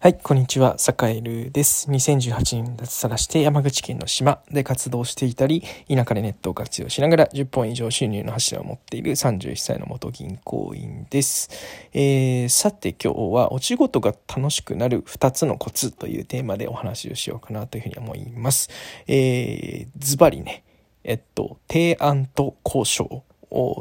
はい、こんにちは、坂井ルです。2018年脱サラして山口県の島で活動していたり、田舎でネットを活用しながら10本以上収入の柱を持っている31歳の元銀行員です。えー、さて今日はお仕事が楽しくなる2つのコツというテーマでお話をしようかなというふうに思います。えー、ズバリね、えっと、提案と交渉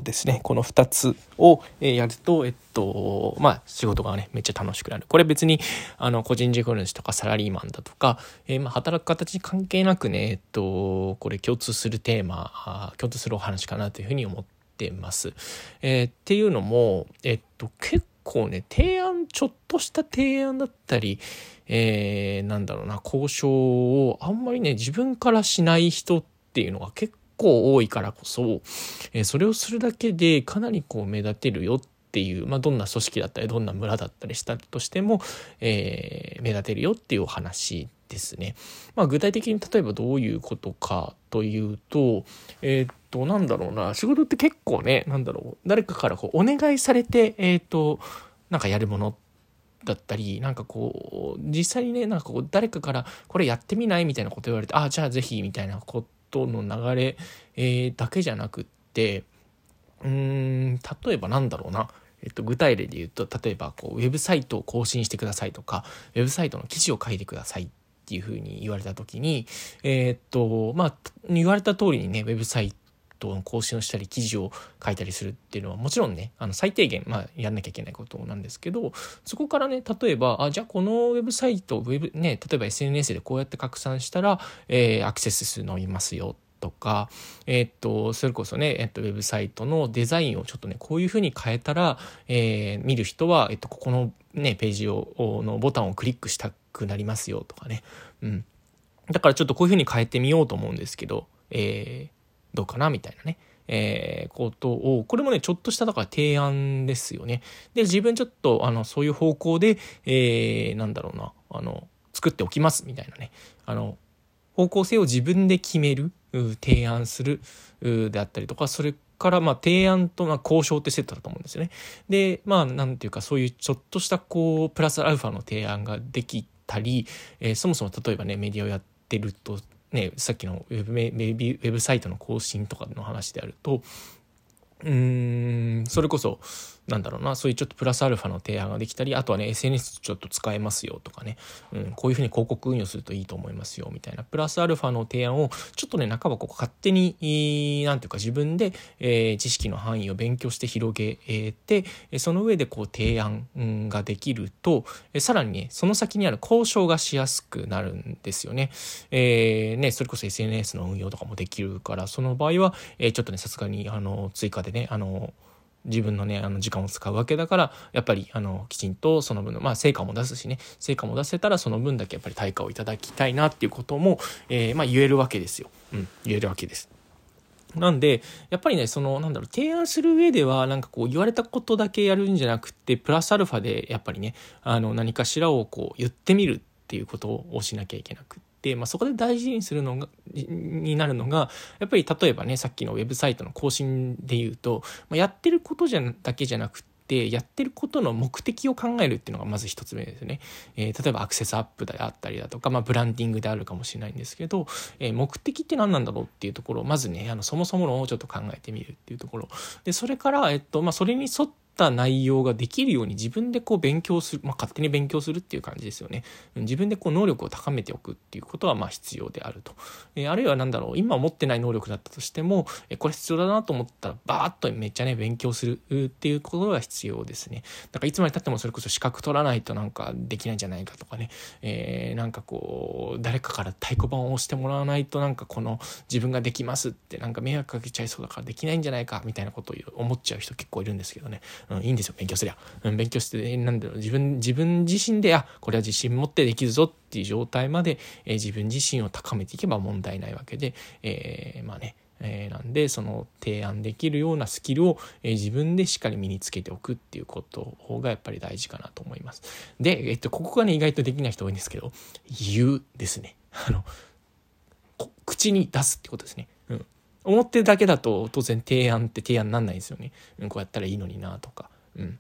ですね、この2つをやると、えっと、まあ、仕事がね、めっちゃ楽しくなる。これ別に、あの、個人事業主とかサラリーマンだとか、えー、まあ、働く形に関係なくね、えっと、これ共通するテーマ、共通するお話かなというふうに思ってます。えー、っていうのも、えっと、結構ね、提案、ちょっとした提案だったり、えー、なんだろうな、交渉をあんまりね、自分からしない人っていうのが結構多いからこそ、え、それをするだけでかなりこう目立てるよっていう、まあ、どんな組織だったりどんな村だったりしたとしても、えー、目立てるよっていうお話ですね。まあ、具体的に例えばどういうことかというと、えー、っと、なんだろうな、仕事って結構ね、なんだろう、誰かからこうお願いされて、えー、っと、なんかやるものだったり、なんかこう、実際にね、なんかこう、誰かからこれやってみない？みたいなこと言われて、ああ、じゃあぜひみたいなことの流れ、えー、だけじゃなくってうん例えばなんだろうな。えっと、具体例で言うと例えばこうウェブサイトを更新してくださいとかウェブサイトの記事を書いてくださいっていうふうに言われた時にえー、っとまあ言われた通りにねウェブサイトトの更新をしたり記事を書いたりするっていうのはもちろんねあの最低限、まあ、やんなきゃいけないことなんですけどそこからね例えばあじゃあこのウェブサイトウェブね例えば SNS でこうやって拡散したら、えー、アクセス数伸びますよとか、えっと、それこそね、えっと、ウェブサイトのデザインをちょっとね、こういうふうに変えたら、えー、見る人は、えっと、ここのね、ページを、のボタンをクリックしたくなりますよとかね。うん。だからちょっとこういうふうに変えてみようと思うんですけど、えー、どうかなみたいなね。えー、ことを、これもね、ちょっとしただから提案ですよね。で、自分ちょっと、あの、そういう方向で、えー、なんだろうな、あの、作っておきますみたいなね。あの、方向性を自分で決める。提案するであったりとかそれからまあ提案とま交渉ってセットだと思うんですよね。でまあなんていうかそういうちょっとしたこうプラスアルファの提案ができたり、えー、そもそも例えばねメディアをやってるとねさっきのウェブメウェブサイトの更新とかの話であるとうんそれこそなんだろうな、そういうちょっとプラスアルファの提案ができたり、あとはね、SNS ちょっと使えますよとかね、うん、こういうふうに広告運用するといいと思いますよみたいな、プラスアルファの提案を、ちょっとね、半ばこう勝手に、なんていうか自分で、えー、知識の範囲を勉強して広げて、その上でこう提案ができると、さらにね、その先にある交渉がしやすくなるんですよね。えー、ね、それこそ SNS の運用とかもできるから、その場合は、えー、ちょっとね、さすがに、あの、追加でね、あの、自分のねあの時間を使うわけだからやっぱりあのきちんとその分のまあ成果も出すしね成果も出せたらその分だけやっぱり対価をいただきたいなっていうことも、えー、まあ言えるわけですよ。うん、言えるわけです。なんで、やっぱりね、その、なんだろう、提案する上では、なんかこう、言われたことだけやるんじゃなくて、プラスアルファで、やっぱりね、あの、何かしらをこう、言ってみるっていうことをしなきゃいけなくて、まあ、そこで大事にするのが、になるのが、やっぱり例えばね、さっきのウェブサイトの更新で言うと、まあ、やってることじゃだけじゃなくて、やってることの目的を考えるっていうのがまず一つ目ですね。えー、例えばアクセスアップであったりだとか、まあ、ブランディングであるかもしれないんですけど、えー、目的って何なんだろうっていうところをまずねあのそもそものをちょっと考えてみるっていうところでそれから、えっとまあ、それに沿ってった内容ができるように自分でこう勉強する、まあ、勝手に勉強するっていう感じですよね。自分でこう能力を高めておくっていうことはまあ必要であると。えー、あるいは何だろう、今持ってない能力だったとしても、えー、これ必要だなと思ったらバーッとめっちゃね、勉強するっていうことが必要ですね。だからいつまでたってもそれこそ資格取らないとなんかできないんじゃないかとかね、えー、なんかこう、誰かから太鼓判を押してもらわないとなんかこの自分ができますってなんか迷惑かけちゃいそうだからできないんじゃないかみたいなことを思っちゃう人結構いるんですけどね。うん、いいんですよ、勉強すりゃ。うん、勉強して、なんだろう、自分、自分自身で、あ、これは自信持ってできるぞっていう状態まで、えー、自分自身を高めていけば問題ないわけで、えー、まあね、えー、なんでその提案できるようなスキルを、えー、自分でしっかり身につけておくっていうことがやっぱり大事かなと思います。で、えっと、ここがね意外とできない人多いんですけど言うですね。あの口に出すってことですね。思ってるだけだと当然提案って提案になんないんですよね。うん、こうやったらいいのになとか。うん。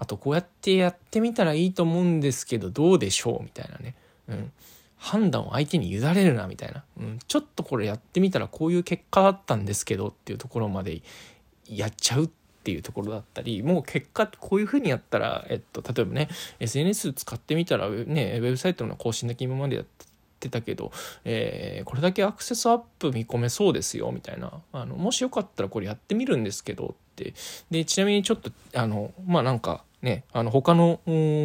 あとこうやってやってみたらいいと思うんですけどどうでしょうみたいなね、うん、判断を相手に委ねるなみたいな、うん、ちょっとこれやってみたらこういう結果だったんですけどっていうところまでやっちゃうっていうところだったりもう結果こういうふうにやったら、えっと、例えばね SNS 使ってみたらねウェブサイトの更新だけ今までやってたけど、えー、これだけアクセスアップ見込めそうですよみたいな。あのもしよかったらこれやってみるんですけどって。でちなみにちょっとあのまあなんかね、あの他の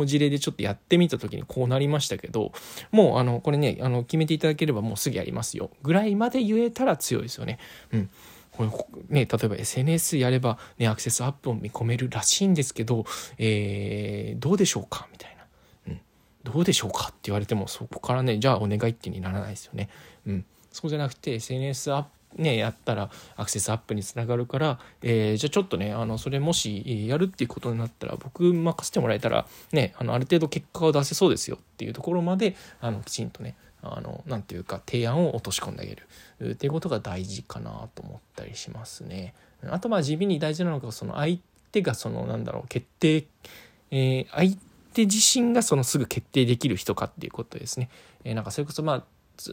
事例でちょっとやってみた時にこうなりましたけどもうあのこれねあの決めていただければもうすぐやりますよ。ぐらいまで言えたら強いですよね。うん。これね、例えば SNS やれば、ね、アクセスアップを見込めるらしいんですけど、えー、どうでしょうか？みたいな、どうでしょうかって言われてもそこからねじゃあお願いってにならないですよね。うん、そうじゃなくて SNS アップね、やったらアクセスアップにつながるから、えー、じゃあちょっとねあのそれもしやるっていうことになったら僕任せてもらえたら、ね、あのある程度結果を出せそうですよっていうところまであのきちんとねあのなていうか提案を落とし込んであげるっていうことが大事かなと思ったりしますね。あとまあ地味に大事なのがその相手がそのなんだろう決定、えー、手自身がそのすぐ決定できる人かっていうことですね。えー、なんかそれこそまあ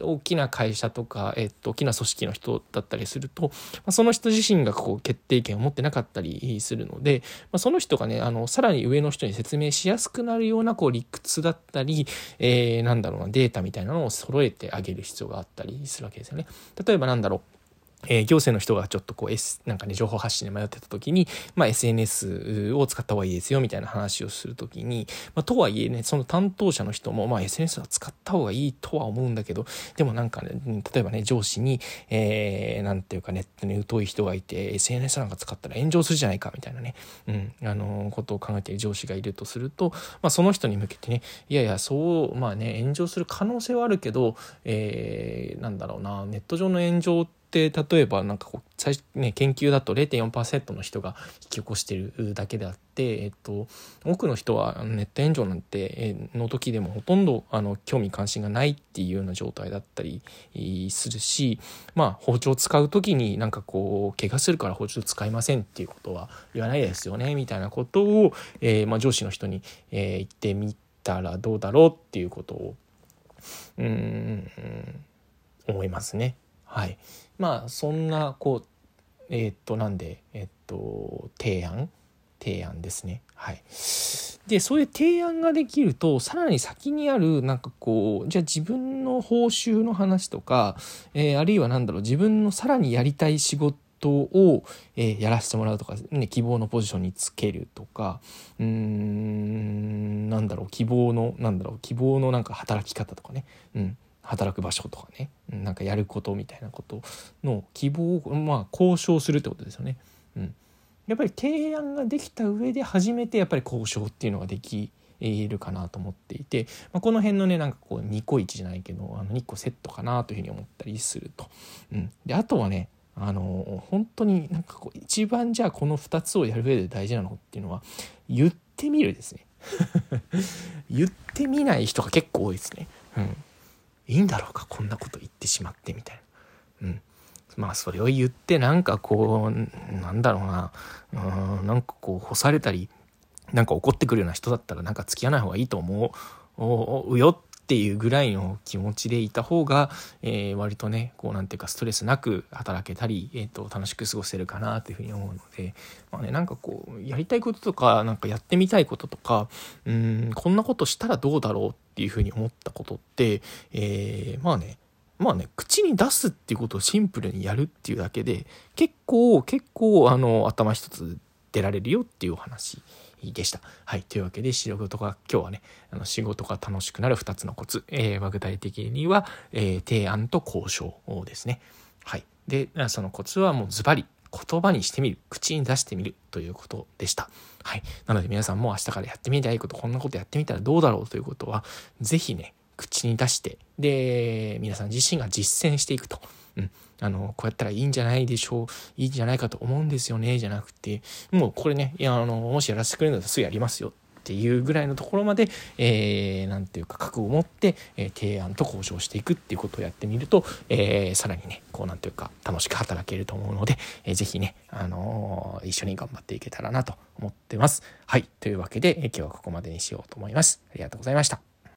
大きな会社とか、えっと、大きな組織の人だったりすると、まあ、その人自身がこう決定権を持ってなかったりするので、まあ、その人がねあのさらに上の人に説明しやすくなるようなこう理屈だったり、えー、なんだろうなデータみたいなのを揃えてあげる必要があったりするわけですよね。例えばなんだろうえー、行政の人がちょっとこう、S、なんかね、情報発信で迷ってた時に、まあ、SNS を使った方がいいですよ、みたいな話をする時に、まあ、とはいえね、その担当者の人も、まあ、SNS は使った方がいいとは思うんだけど、でもなんかね、例えばね、上司に、えー、なんていうかネットに疎い人がいて、SNS なんか使ったら炎上するじゃないか、みたいなね、うん、あのー、ことを考えている上司がいるとすると、まあ、その人に向けてね、いやいや、そう、まあね、炎上する可能性はあるけど、えー、なんだろうな、ネット上の炎上って、って例えばなんかこう最初、ね、研究だと0.4%の人が引き起こしてるだけであって、えっと、多くの人はネット炎上なんての時でもほとんどあの興味関心がないっていうような状態だったりするし、まあ、包丁使う時になんかこう怪我するから包丁使いませんっていうことは言わないですよねみたいなことを、えー、まあ、上司の人に、えー、言ってみたらどうだろうっていうことをうん思いますね。はい、まあそんなこうえー、っとなんでえー、っと提案？提案ですね。はい、でそういう提案ができるとさらに先にあるなんかこうじゃあ自分の報酬の話とか、えー、あるいは何だろう自分のさらにやりたい仕事を、えー、やらせてもらうとか、ね、希望のポジションにつけるとかうーんなんだろう希望のなんだろう希望のなんか働き方とかね、うん、働く場所とかねなんかやることみたいなことの希望を、まあ、交渉するってことですよね。うん、やっぱり提案ができた上で初めてやっぱり交渉っていうのができるかなと思っていて、まあ、この辺のねなんかこう2個1じゃないけどあの2個セットかなというふうに思ったりすると。うん、であとはねあの本当になんかこう一番じゃあこの2つをやる上で大事なのっていうのは言ってみるですね 言ってみない人が結構多いですね。うんいいんだろうかこんなこと言ってしまってみたいな。うん。まあそれを言ってなんかこうなんだろうなうんなんかこう干されたりなんか怒ってくるような人だったらなんか付き合わない方がいいと思うよっっていうぐらいの気持ちでいた方が、えー、割とねこうなんていうかストレスなく働けたり、えーと、楽しく過ごせるかなというふうに思うので、まあね、なんかこうやりたいこととかなんかやってみたいこととかうんこんなことしたらどうだろうっていうふうに思ったことって、えー、まあねまあね、口に出すっていうことをシンプルにやるっていうだけで、結構、結構、あの、頭一つ出られるよっていうお話。でした。はい。というわけで、仕事が、今日はね、あの仕事が楽しくなる2つのコツ。えー、具体的には、えー、提案と交渉ですね。はい。で、そのコツはもうズバリ言葉にしてみる。口に出してみるということでした。はい。なので皆さんも明日からやってみたいこと、こんなことやってみたらどうだろうということは、是非ね、口に出して、で、皆さん自身が実践していくと。うん。あの、こうやったらいいんじゃないでしょう、いいんじゃないかと思うんですよね、じゃなくて、もうこれね、いや、あの、もしやらせてくれるんだったらすぐやりますよっていうぐらいのところまで、えー、なんていうか覚悟を持って、えー、提案と交渉していくっていうことをやってみると、えー、さらにねこうなんていうか楽しく働けると思うので、えー、ぜひね、あのー、一緒に頑張っていけたらなと思ってます。はいというわけで、え、今日はここまでにしようと思います。ありがとうございました。